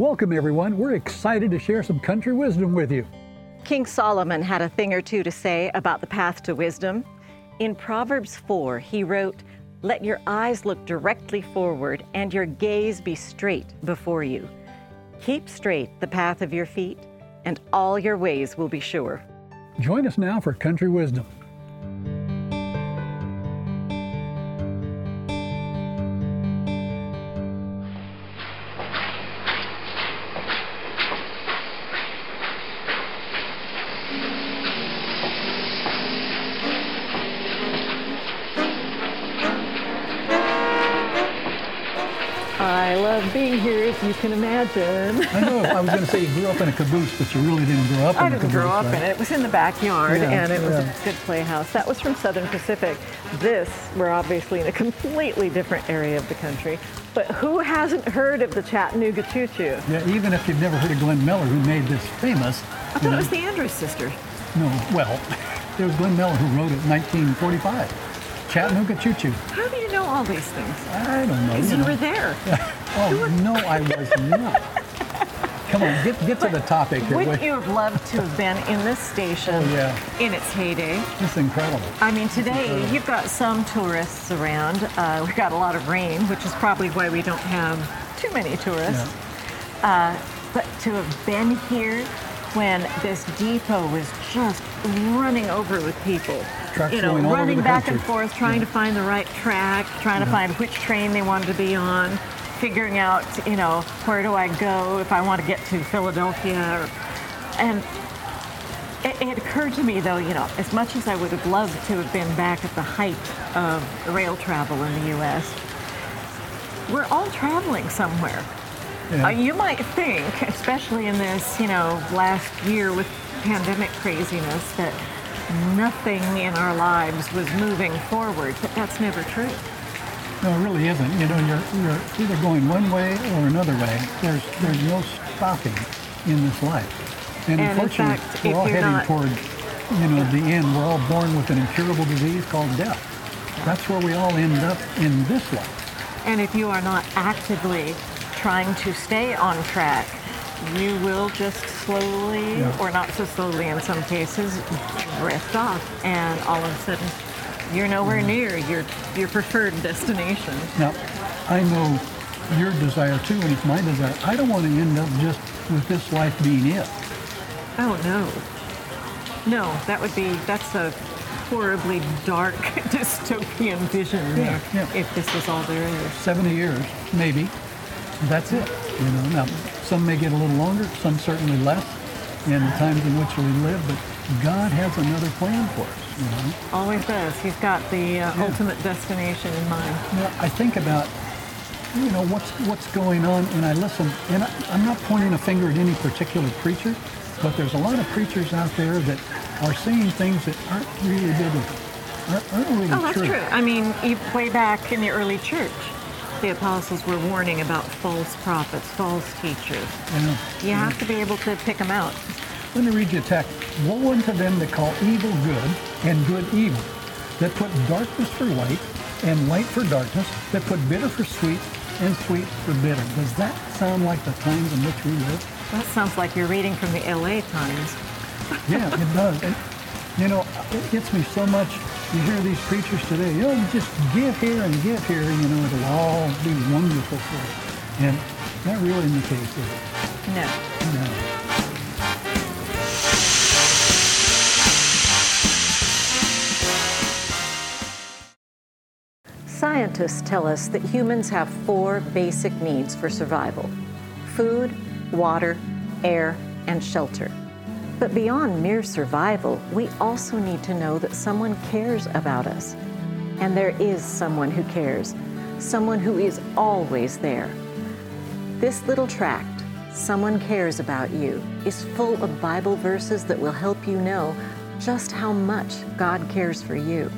Welcome, everyone. We're excited to share some country wisdom with you. King Solomon had a thing or two to say about the path to wisdom. In Proverbs 4, he wrote, Let your eyes look directly forward and your gaze be straight before you. Keep straight the path of your feet, and all your ways will be sure. Join us now for Country Wisdom. You can imagine. I know I was going to say you grew up in a caboose, but you really didn't grow up in a caboose. I didn't grow up right? in it. It was in the backyard, Yeah, and it was a good playhouse. That was from Southern Pacific. This, we're obviously in a completely different area of the country. But who hasn't heard of the Chattanooga Choo Choo? Yeah, even if you've never heard of Glenn Miller, who made this famous. I thought know, it was the Andrews sisters. No, well, it was Glenn Miller who wrote it in 1945. Chattanooga Choo Choo. How do you know all these things? I don't know. Because you know. were there. Oh, no, I was not. Come on, get, get to the topic here. Wouldn't you have loved to have been in this station Oh, yeah. in its heyday? It's incredible. I mean, today you've got some tourists around. Uh, we've got a lot of rain, which is probably why we don't have too many tourists. Uh, but to have been here when this depot was just running over with people, Trucks you know, running back and forth, trying to find the right track, trying to find which train they wanted to be on, figuring out, you know, where do I go if I want to get to Philadelphia, or, and it, it occurred to me, though, you know, as much as I would have loved to have been back at the height of rail travel in the U.S., we're all traveling somewhere. Yeah. Uh, you might think, especially in this, you know, last year with pandemic craziness, that nothing in our lives was moving forward, but that's never true. No, it really isn't. You know, you're, you're either going one way or another way. There's there's no stopping in this life. And, And in unfortunately, fact, we're all heading not- toward, you know, the end. We're all born with an incurable disease called death. That's where we all end up in this life. And if you are not actively trying to stay on track, you will just slowly, Yeah. or not so slowly in some cases, drift off. And all of a sudden, you're nowhere mm. near your, your preferred destination. Now, I know your desire too, and it's my desire. I don't want to end up just with this life being it. Oh, no. No, that would be, that's a horribly dark dystopian vision there, Yeah, yeah. if this was all there is. 70 years, maybe. That's it. You know, now some may get a little longer, some certainly less in the times in which we live, but God has another plan for us. You know, Always does. He's got the uh, ultimate destination in mind. Now, I think about you know what's what's going on, and I listen, and I, I'm not pointing a finger at any particular preacher, but there's a lot of preachers out there that are saying things that aren't really biblical, aren't, aren't really Oh, that's true. I mean, way back in the early church, the apostles were warning about false prophets, false teachers. You know, You have to be able to pick them out. Let me read you a text. Woe unto them that call evil good and good evil, that put darkness for light and light for darkness, that put bitter for sweet and sweet for bitter. Does that sound like the times in which we live? That sounds like you're reading from the LA Times. Yeah, it does. And, you know, it gets me so much. You hear these preachers today, you know, just give here and give here, you know, it'll all be wonderful for you. And not really in the case, is it? No. No. Scientists tell us that humans have four basic needs for survival food, water, air, and shelter. But beyond mere survival, we also need to know that someone cares about us. And there is someone who cares, someone who is always there. This little tract, Someone Cares About You, is full of Bible verses that will help you know just how much God cares for you.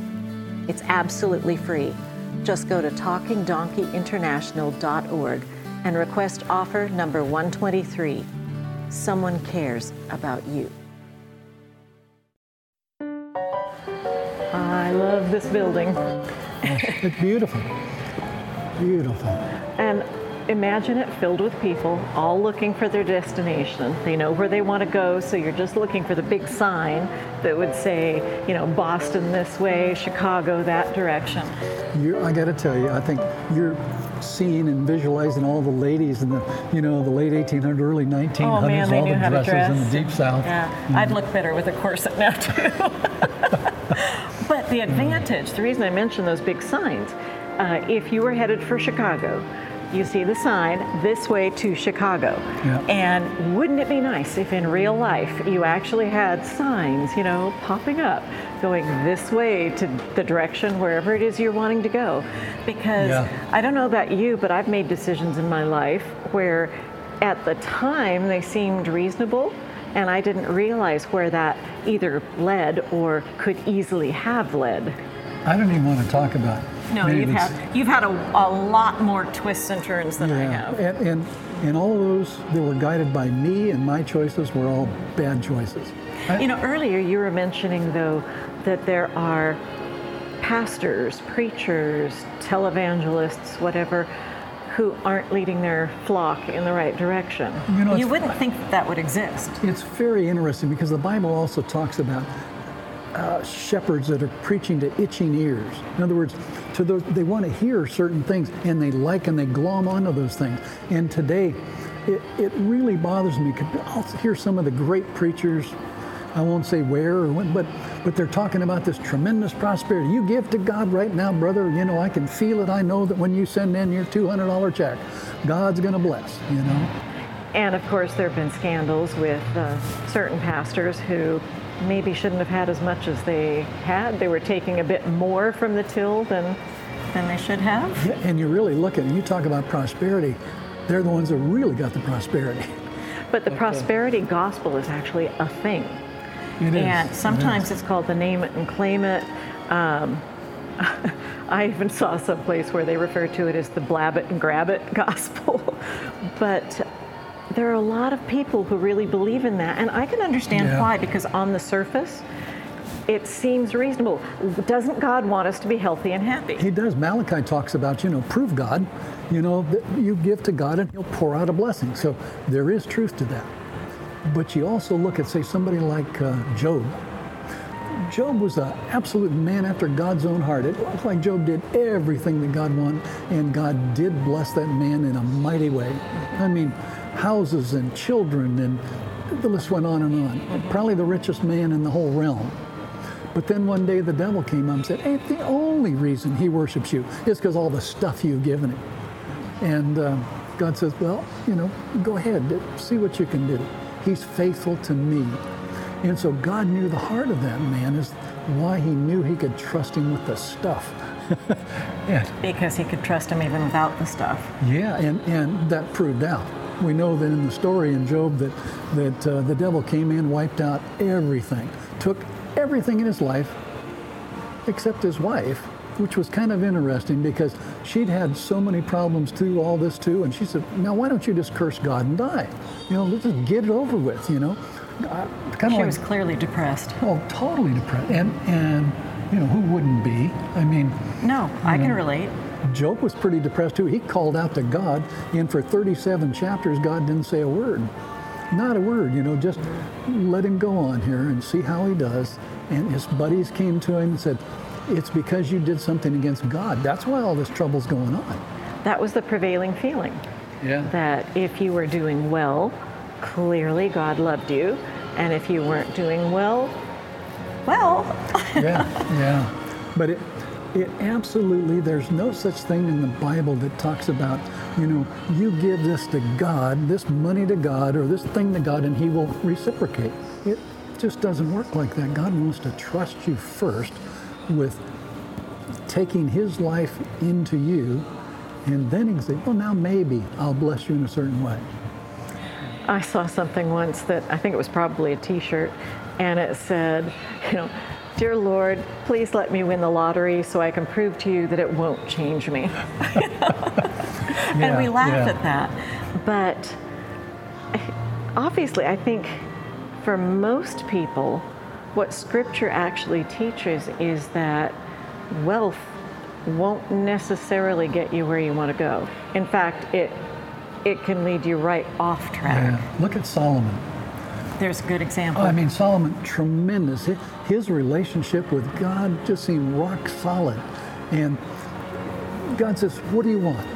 It's absolutely free. Just go to talkingdonkeyinternational.org and request offer number 123. Someone cares about you. I love this building. It's beautiful. Beautiful. And imagine it filled with people, all looking for their destination. They know where they want to go, so you're just looking for the big sign that would say, you know, Boston this way, Chicago that direction. You, I got to tell you, I think you're seeing and visualizing all the ladies in the, you know, the late 1800s, early 1900s, oh, man, all the dresses dress. in the deep south. Yeah, mm-hmm. I'd look better with a corset now too. but the advantage, the reason I mention those big signs, uh, if you were headed for Chicago, you see the sign this way to Chicago. Yeah. And wouldn't it be nice if in real life you actually had signs, you know, popping up going this way to the direction wherever it is you're wanting to go? Because Yeah. I don't know about you, but I've made decisions in my life where at the time they seemed reasonable and I didn't realize where that either led or could easily have led. I don't even want to talk about No, you've had you've had a, a lot more twists and turns than I have. and, and and all of those that were guided by me and my choices were all bad choices. I- You know, earlier you were mentioning though that there are pastors, preachers, televangelists, whatever, who aren't leading their flock in the right direction. You know, you wouldn't think that, that would exist. It's very interesting because the Bible also talks about uh, shepherds that are preaching to itching ears. In other words, to those they want to hear certain things and they like and they glom onto those things. And today, it, it really bothers me. I'll hear some of the great preachers. I won't say where or when, but but they're talking about this tremendous prosperity. You give to God right now, brother. You know I can feel it. I know that when you send in your two hundred dollar check, God's going to bless. You know. And of course, there have been scandals with uh, certain pastors who maybe shouldn't have had as much as they had. They were taking a bit more from the till than than they should have. Yeah, and you really look at it, you talk about prosperity, they're the ones that really got the prosperity. But the prosperity gospel is actually a thing. It is. And It sometimes is. it's called the name it and claim it. Um, I even saw some place where they refer to it as the blab it and grab it gospel. but there are a lot of people who really believe in that. And I can understand Yeah. why, because on the surface, it seems reasonable. Doesn't God want us to be healthy and happy? He does. Malachi talks about, you know, prove God. You know, that you give to God and He'll pour out a blessing. So there is truth to that. But you also look at, say, somebody like uh, Job. Job was an absolute man after God's own heart. It looks like Job did everything that God wanted, and God did bless that man in a mighty way. I mean, houses and children, and the list went on and on. Probably the richest man in the whole realm. But then one day the devil came up and said, Ain't the only reason he worships you is because all the stuff you've given him. And uh, God says, Well, you know, go ahead, see what you can do. He's faithful to me. And so God knew the heart of that man is why he knew he could trust him with the stuff. yeah, Because he could trust him even without the stuff. yeah, and, and that proved out. We know that in the story in Job that, that uh, the devil came in, wiped out everything, took everything in his life except his wife, which was kind of interesting because she'd had so many problems through all this too. And she said, now why don't you just curse God and die? You know, let's just get it over with, you know? Uh, kind of She like, was clearly depressed. oh, totally depressed. And, and, you know, who wouldn't be? I mean, No, I can relate. Job was pretty depressed too. He called out to God, and for 37 chapters, God didn't say a word. Not a word, you know, just let him go on here and see how he does. And his buddies came to him and said, It's because you did something against God. That's why all this trouble's going on. That was the prevailing feeling. Yeah. that if you were doing well, clearly God loved you, and if you weren't doing well, well, yeah, yeah. But it, it absolutely, there's no such thing in the Bible that talks about, you know, you give this to God, this money to God, or this thing to God, and He will reciprocate. It just doesn't work like that. God wants to trust you first with taking His life into you, and then He say, well, now maybe I'll bless you in a certain way. I saw something once that I think it was probably a T-shirt, and it said, you know, "Dear Lord, please let me win the lottery so I can prove to you that it won't change me." and we Yeah, laughed yeah. at that, but obviously, I think for most people, what Scripture actually teaches is that wealth won't necessarily get you where you want to go. In fact, it it can lead you right off track. Yeah. Look at Solomon. There's a good example. I mean, Solomon, tremendous. His relationship with God just seemed rock solid. And God says, What do you want?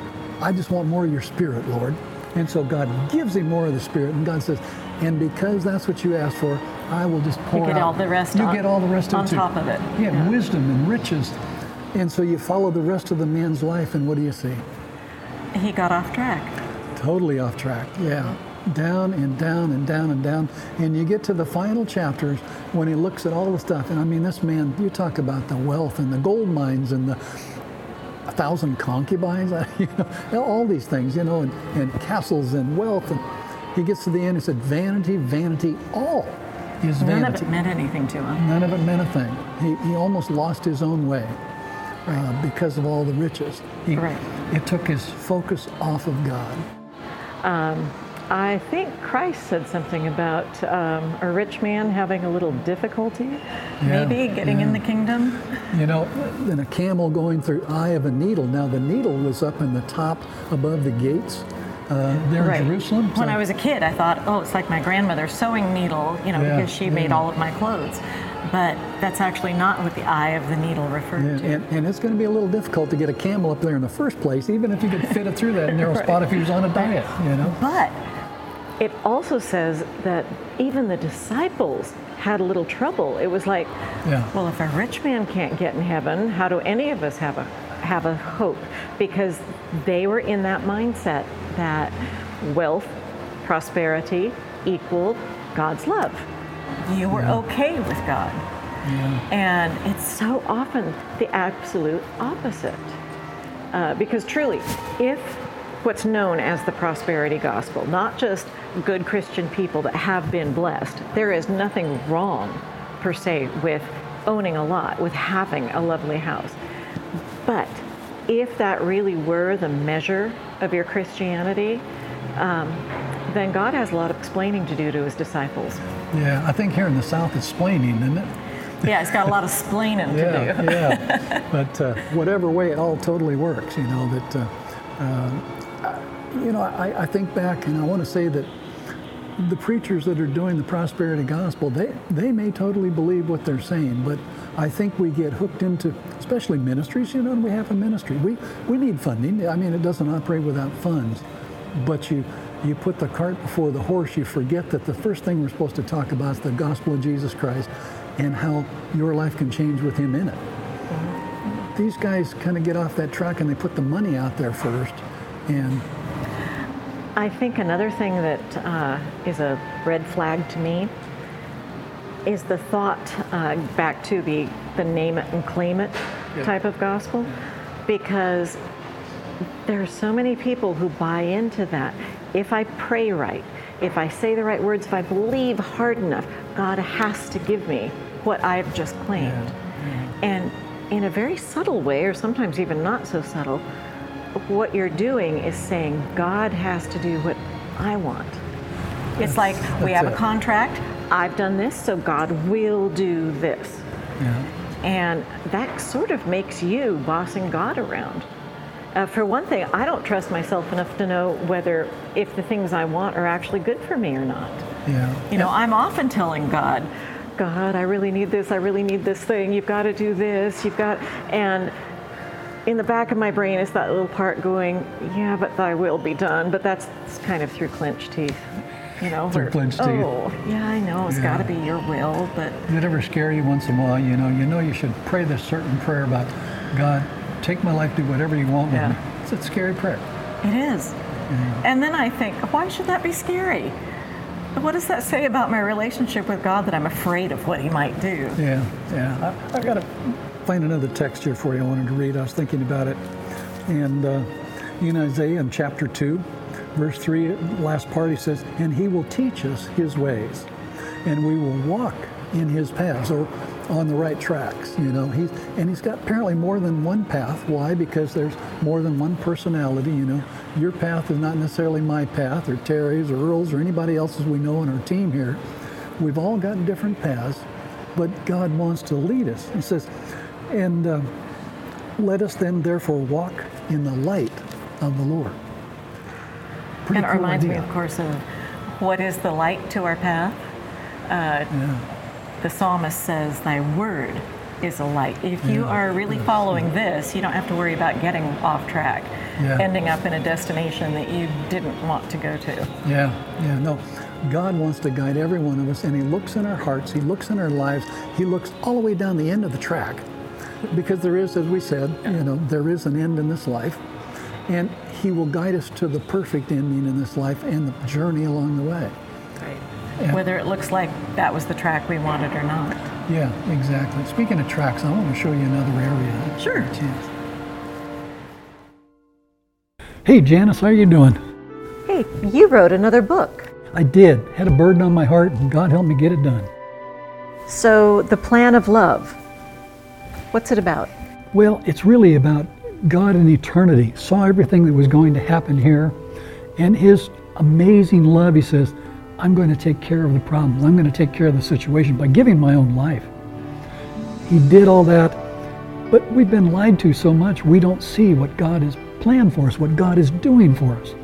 I just want more of your spirit, Lord. And so God gives him more of the spirit. And God says, And because that's what you asked for, I will just pour you get out. all the rest You on- get all the rest of on top of it. Yeah, Yeah. wisdom and riches. And so you follow the rest of the man's life, and what do you see? he got off track. Totally off track, yeah. Down and down and down and down. And you get to the final chapters when he looks at all the stuff. And I mean, this man, you talk about the wealth and the gold mines and the a thousand concubines, you know, all these things, you know, and, and castles and wealth. And he gets to the end, he said, vanity, vanity, all is vanity. None of it meant anything to him. None of it meant a thing. He, he almost lost his own way uh, because of all the riches. He, Right. It took his focus off of God. I think Christ said something about um, a rich man having a little difficulty, maybe getting in the kingdom. You know, and a camel going through eye of a needle. Now the needle was up in the top above the gates uh, there in Jerusalem. When I was a kid, I thought, oh, it's like my grandmother's sewing needle, you know, Yeah, because she made all of my clothes. But that's actually not what the eye of the needle referred Yeah, to. and, and it's going to be a little difficult to get a camel up there in the first place, even if you could fit it through that narrow spot if he was on a diet, you know? But it also says that even the disciples had a little trouble. It was like, Yeah. well, if a rich man can't get in heaven, how do any of us have a have a hope? Because they were in that mindset that wealth, prosperity equaled God's love. You were okay with God. And it's so often the absolute opposite. Uh, because truly, if what's known as the prosperity gospel, not just good Christian people that have been blessed, there is nothing wrong per se with owning a lot, with having a lovely house. But if that really were the measure of your Christianity, um, then God has a lot of explaining to do to his disciples. Yeah, I think here in the South it's splaining, isn't it? Yeah, it's got a lot of splaining to Yeah, do. yeah. But uh, whatever way, it all totally works. You know that. Uh, uh, you know, I, I think back, and I want to say that the preachers that are doing the prosperity gospel, they they may totally believe what they're saying, but I think we get hooked into, especially ministries. You know, we have a ministry. We we need funding. I mean, it doesn't operate without funds, but you. You put the cart before the horse, you forget that the first thing we're supposed to talk about is the gospel of Jesus Christ and how your life can change with Him in it these guys kind of get off that track and they put the money out there first. And I think another thing that uh, is a red flag to me is the thought uh, back to the, the name it and claim it type of gospel, because there are so many people who buy into that. If I pray right, if I say the right words, if I believe hard enough, God has to give me what I've just claimed. And in a very subtle way, or sometimes even not so subtle, what you're doing is saying, God has to do what I want. It's like we have a contract, I've done this, so God will do this. yeah, And that sort of makes you bossing God around. Uh, for one thing, I don't trust myself enough to know whether if the things I want are actually good for me or not. yeah, You know, I'm often telling God, God, I really need this, I really need this thing, you've got to do this, you've got, and in the back of my brain is that little part going, yeah, but thy will be done, but that's kind of through clenched teeth. You know, Through clenched teeth. oh, yeah, I know, it's got to be your will, but Does it ever scare you once in a while? You know, you know you should pray this certain prayer about God, take my life, do whatever you want with Yeah. me. It's a scary prayer. It is. And then I think, why should that be scary? What does that say about my relationship with God that I'm afraid of what He might do? Yeah, yeah. I, I got to find another text here for you. I wanted to read. I was thinking about it, and uh, in Isaiah in chapter two, verse three, last part, he says, "And He will teach us His ways, and we will walk in His paths." Or on the right tracks, you know. He's and he's got apparently more than one path. Why? Because there's more than one personality. You know, your path is not necessarily my path, or Terry's, or Earl's, or anybody else's we know in our team here. We've all got different paths, but God wants to lead us. He says, and uh, let us then therefore walk in the light of the Lord. Pretty and cool reminds idea. me, of course, of what is the light to our path. Uh, yeah. The psalmist says, Thy word is a light. If you yeah. are really following this, you don't have to worry about getting off track, yeah. ending up in a destination that you didn't want to go to. Yeah, yeah, no. God wants to guide every one of us, and He looks in our hearts, He looks in our lives, He looks all the way down the end of the track. Because there is, as we said, you know, there is an end in this life. And He will guide us to the perfect ending in this life and the journey along the way. Right. And Whether it looks like that was the track we wanted or not. Yeah, exactly. Speaking of tracks, I want to show you another area. Sure. Hey, Janice, how are you doing? Hey, you wrote another book. I did. Had a burden on my heart, and God helped me get it done. So, The Plan of Love, what's it about? Well, it's really about God in eternity, saw everything that was going to happen here, and His amazing love, He says, I'm going to take care of the problems. I'm going to take care of the situation by giving my own life. He did all that, but we've been lied to so much we don't see what God has planned for us, what God is doing for us.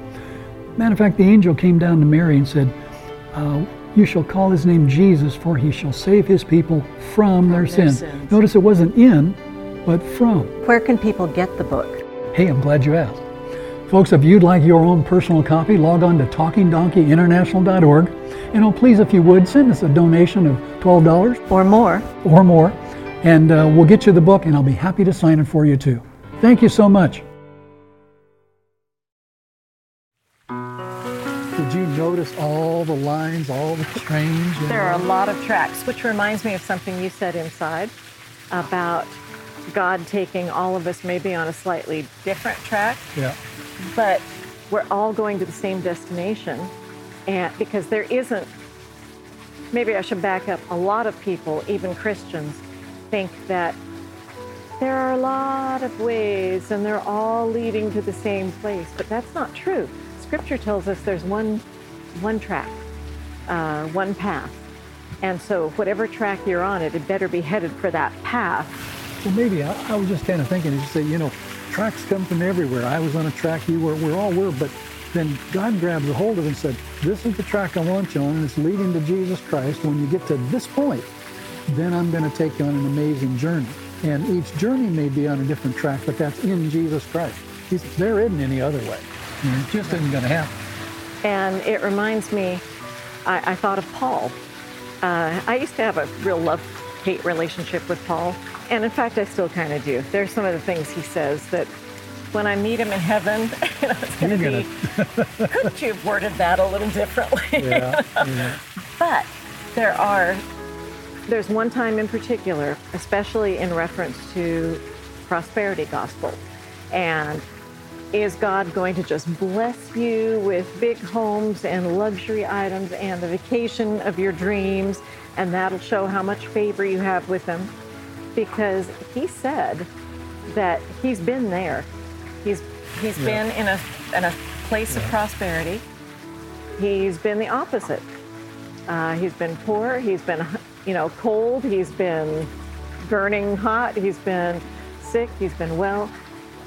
Matter of fact, the angel came down to Mary and said, uh, You shall call his name Jesus, for he shall save his people from, from their, sins. Notice it wasn't in, but from. Where can people get the book? Hey, I'm glad you asked. Folks, if you'd like your own personal copy, log on to talkingdonkeyinternational.org. And oh, please, if you would, send us a donation of $12 or more. Or more. And uh, we'll get you the book, and I'll be happy to sign it for you too. Thank you so much. Notice all the lines, all the trains? There are a lot of tracks, which reminds me of something you said inside about God taking all of us maybe on a slightly different track. Yeah. But we're all going to the same destination. And because there isn't, maybe I should back up, a lot of people, even Christians, think that there are a lot of ways and they're all leading to the same place. But that's not true. Scripture tells us there's one, one track, uh, one path. And so, whatever track you're on, it had better be headed for that path. Well, maybe I, I was just kind of thinking, you say, you know, tracks come from everywhere. I was on a track, you were, we all were, but then God grabs a hold of it and said, This is the track I want you on, and it's leading to Jesus Christ. When you get to this point, then I'm going to take you on an amazing journey. And each journey may be on a different track, but that's in Jesus Christ. He's, there isn't any other way. It just isn't going to happen. And it reminds me, I, I thought of Paul. Uh, I used to have a real love hate relationship with Paul. And in fact, I still kind of do. There's some of the things he says that when I meet him in heaven, you know, it's going to be, couldn't you have worded that a little differently? Yeah, yeah. but there are, there's one time in particular, especially in reference to prosperity gospel. And is God going to just bless you with big homes and luxury items and the vacation of your dreams? And that'll show how much favor you have with Him. Because He said that He's been there. He's, he's yeah. been in a, in a place yeah. of prosperity. He's been the opposite. Uh, he's been poor. He's been, you know, cold. He's been burning hot. He's been sick. He's been well.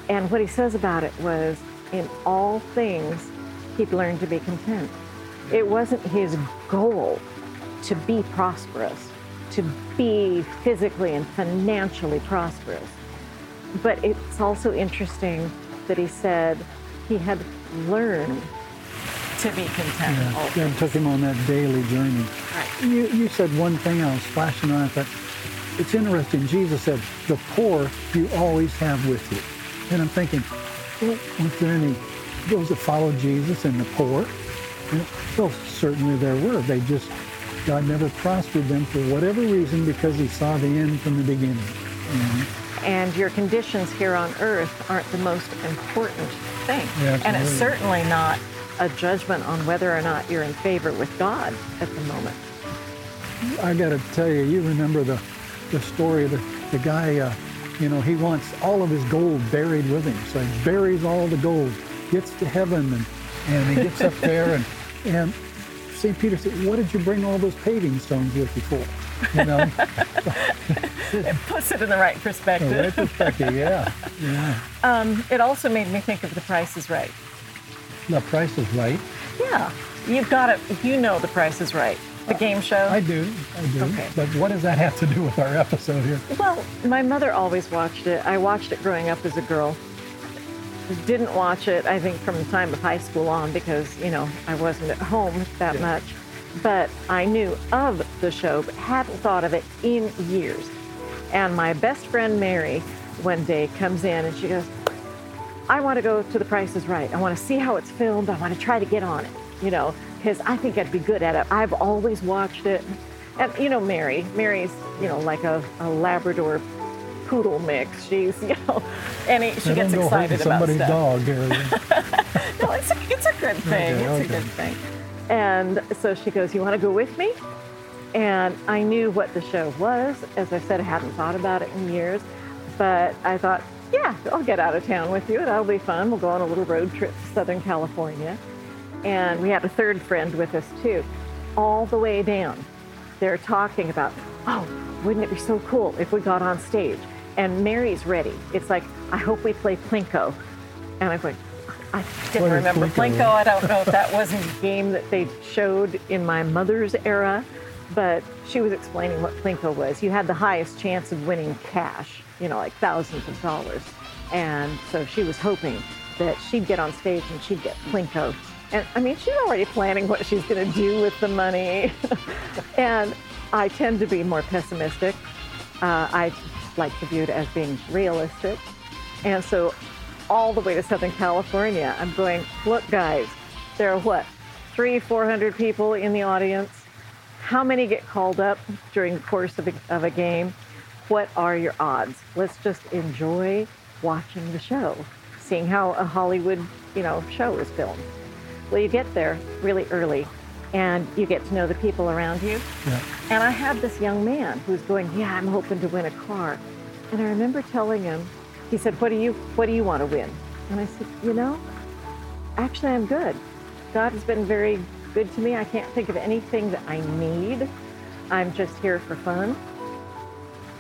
And what he says about it was, in all things, he'd learned to be content. It wasn't his goal to be prosperous, to be physically and financially prosperous. But it's also interesting that he said he had learned to be content. Yeah, God took him on that daily journey. Right. You, you said one thing I was flashing on. I it's interesting. Jesus said, the poor you always have with you. And I'm thinking, well, weren't there any those that followed Jesus and the poor? And, well, certainly there were. They just, God never prospered them for whatever reason because he saw the end from the beginning. Mm-hmm. And your conditions here on earth aren't the most important thing. Yeah, and it's certainly not a judgment on whether or not you're in favor with God at the moment. I got to tell you, you remember the, the story of the, the guy uh, you know, he wants all of his gold buried with him. So he buries all the gold, gets to heaven, and, and he gets up there. And, and St. Peter said, what did you bring all those paving stones with you for? You know, it puts it in the right perspective. the right perspective, yeah. yeah. Um, it also made me think of The Price is Right. The Price is Right. Yeah, you've got it. You know The Price is Right, the game show. I do, I do. Okay. But what does that have to do with our episode here? Well, my mother always watched it. I watched it growing up as a girl. Didn't watch it, I think, from the time of high school on because, you know, I wasn't at home that Yeah. much. But I knew of the show, but hadn't thought of it in years. And my best friend Mary one day comes in and she goes, I want to go to The Price is Right. I want to see how it's filmed. I want to try to get on it, you know, because I think I'd be good at it. I've always watched it. And, you know, Mary, Mary's, you know, like a, a Labrador poodle mix. She's, you know, and he, she I gets don't go hurting excited about somebody's stuff. dog. No, it's a, it's a good thing. Okay, it's a good thing. And so she goes, You want to go with me? And I knew what the show was. As I said, I hadn't thought about it in years. But I thought, Yeah, I'll get out of town with you. That'll be fun. We'll go on a little road trip to Southern California. And we had a third friend with us too. All the way down, they're talking about, Oh, wouldn't it be so cool if we got on stage? And Mary's ready. It's like, I hope we play Plinko. And I'm going, I didn't What remember Plinko? Plinko. I don't know if that wasn't a game that they showed in my mother's era, but she was explaining what Plinko was. You had the highest chance of winning cash, you know, like thousands of dollars. And so she was hoping that she'd get on stage and she'd get Plinko. And I mean, she's already planning what she's going to do with the money. and I tend to be more pessimistic. Uh, I like to view it as being realistic. And so all the way to Southern California, I'm going, look, guys, there are what, three, 400 people in the audience? How many get called up during the course of a, of a game? What are your odds? Let's just enjoy watching the show, seeing how a Hollywood, you know, show is filmed. Well, you get there really early and you get to know the people around you. Yeah. And I had this young man who's going, "Yeah, I'm hoping to win a car." And I remember telling him, he said, "What do you what do you want to win?" And I said, "You know, actually I'm good. God has been very good to me. I can't think of anything that I need. I'm just here for fun."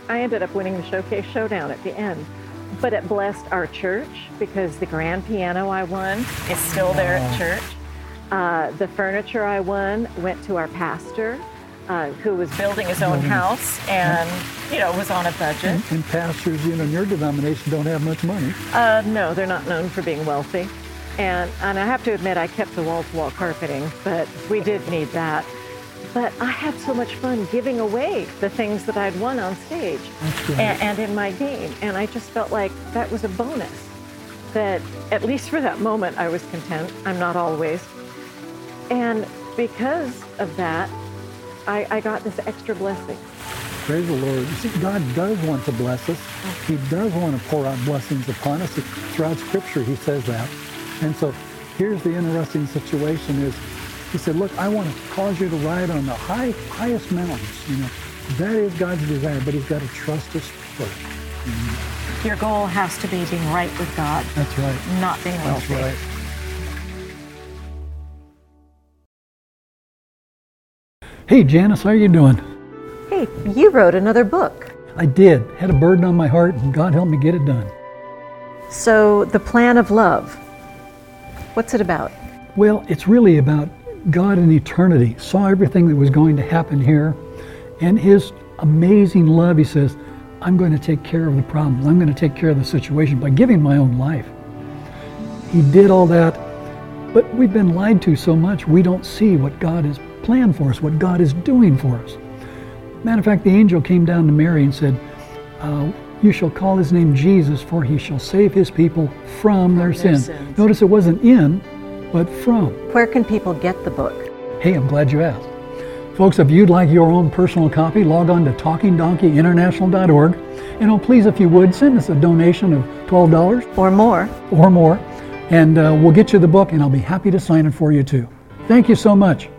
I ended up winning the Showcase Showdown at the end. But it blessed our church because the grand piano I won is still there at church. Uh, the furniture I won went to our pastor, uh, who was building his own house and, you know, was on a budget. And pastors, you know, in your denomination don't have much money. Uh, no, they're not known for being wealthy. And, and I have to admit, I kept the wall-to-wall carpeting, but we did need that. But I had so much fun giving away the things that I'd won on stage and, and in my game. And I just felt like that was a bonus. That at least for that moment, I was content. I'm not always. And because of that, I, I got this extra blessing. Praise the Lord. You see, God does want to bless us. He does want to pour out blessings upon us. Throughout Scripture, He says that. And so here's the interesting situation is, He said, look, I want to cause you to ride on the high, highest mountains. You know, that is God's desire, but He's got to trust us first. Your goal has to be being right with God, That's right. not being That's wealthy. right. Hey, Janice, how are you doing? Hey, you wrote another book. I did. Had a burden on my heart, and God helped me get it done. So, The Plan of Love. What's it about? Well, it's really about God in eternity saw everything that was going to happen here, and His amazing love. He says, I'm going to take care of the problems. I'm going to take care of the situation by giving my own life. He did all that, but we've been lied to so much, we don't see what God has planned for us, what God is doing for us. Matter of fact, the angel came down to Mary and said, uh, You shall call his name Jesus, for he shall save his people from their, their sins. sins. Notice it wasn't in, but from. Where can people get the book? Hey, I'm glad you asked. Folks, if you'd like your own personal copy, log on to talkingdonkeyinternational.org. And oh, please, if you would, send us a donation of $12 Or more? or more, and uh, we'll get you the book, and I'll be happy to sign it for you too. Thank you so much.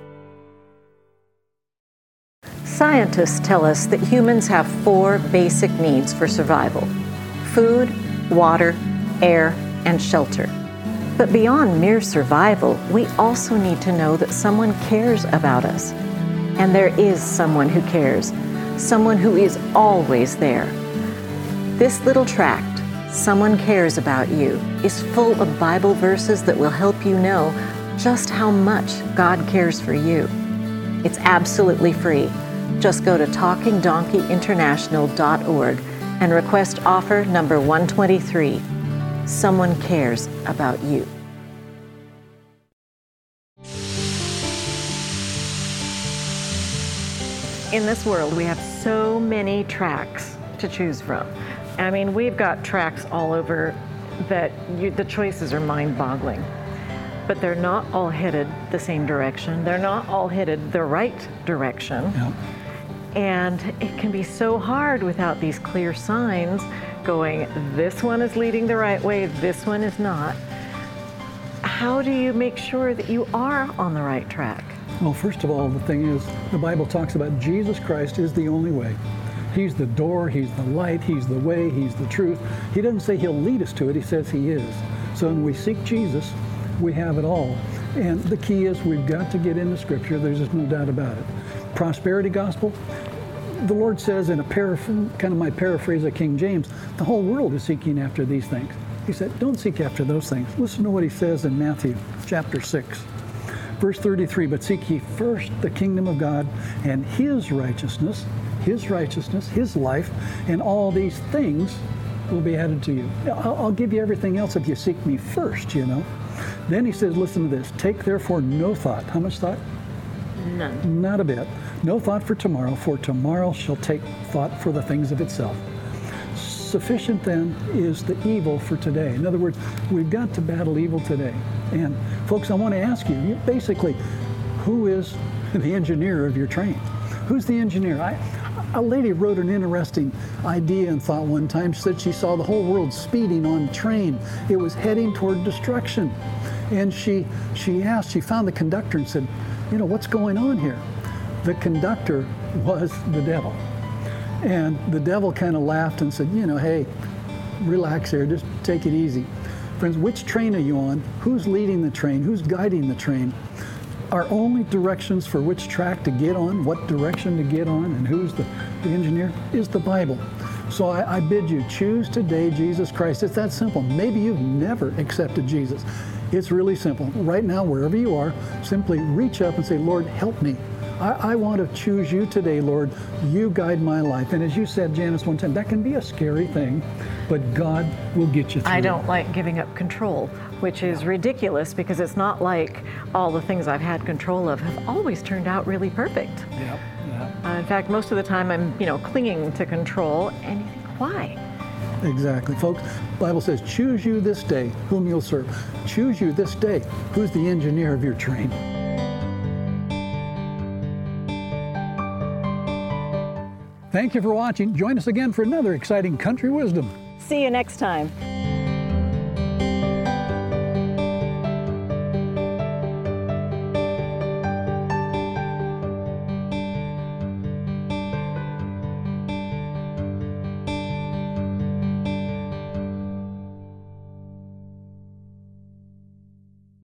Scientists tell us that humans have four basic needs for survival food, water, air, and shelter. But beyond mere survival, we also need to know that someone cares about us. And there is someone who cares. someone who is always there. This little tract, Someone Cares About You, is full of Bible verses that will help you know just how much God cares for you. It's absolutely free. Just go to talkingdonkeyinternational.org and request offer number 123. Someone cares about you. In this world, we have so many tracks to choose from. I mean, we've got tracks all over that you, the choices are mind boggling. But they're not all headed the same direction. They're not all headed the right direction. Yeah. And it can be so hard without these clear signs going, this one is leading the right way, this one is not. How do you make sure that you are on the right track? Well, first of all, the thing is, the Bible talks about Jesus Christ is the only way. He's the door, He's the light, He's the way, He's the truth. He doesn't say He'll lead us to it, He says He is. So when we seek Jesus, we have it all. And the key is we've got to get into Scripture. There's just no doubt about it. Prosperity gospel, the Lord says in a paraph- kind of my paraphrase of King James, the whole world is seeking after these things. He said, don't seek after those things. Listen to what he says in Matthew chapter 6. Verse 33, but seek ye first the kingdom of God and his righteousness, his righteousness, his life, and all these things will be added to you. I'll, I'll give you everything else if you seek me first, you know. Then he says, listen to this. Take therefore no thought. How much thought? None. Not a bit. No thought for tomorrow, for tomorrow shall take thought for the things of itself. Sufficient then is the evil for today. In other words, we've got to battle evil today. And folks, I want to ask you, you basically, who is the engineer of your train? Who's the engineer? I, a lady wrote an interesting idea and thought one time. She said she saw the whole world speeding on train. It was heading toward destruction. And she, she asked, she found the conductor and said, you know, what's going on here? The conductor was the devil. And the devil kind of laughed and said, you know, hey, relax here, just take it easy. Friends, which train are you on? Who's leading the train? Who's guiding the train? Our only directions for which track to get on, what direction to get on, and who's the, the engineer is the Bible. So I, I bid you choose today Jesus Christ. It's that simple. Maybe you've never accepted Jesus. It's really simple. Right now, wherever you are, simply reach up and say, Lord, help me. I, I, want to choose you today, Lord. You guide my life. And as you said, Janice, one time, that can be a scary thing, but God will get you through. I don't like giving up control, which is ridiculous because it's not like all the things I've had control of have always turned out really perfect. Yep, yep. Uh, in fact, most of the time I'm, you know, clinging to control, and you think, why? Exactly, folks. Bible says, choose you this day whom you'll serve. Choose you this day who's the engineer of your train. Thank you for watching. Join us again for another exciting country wisdom. See you next time.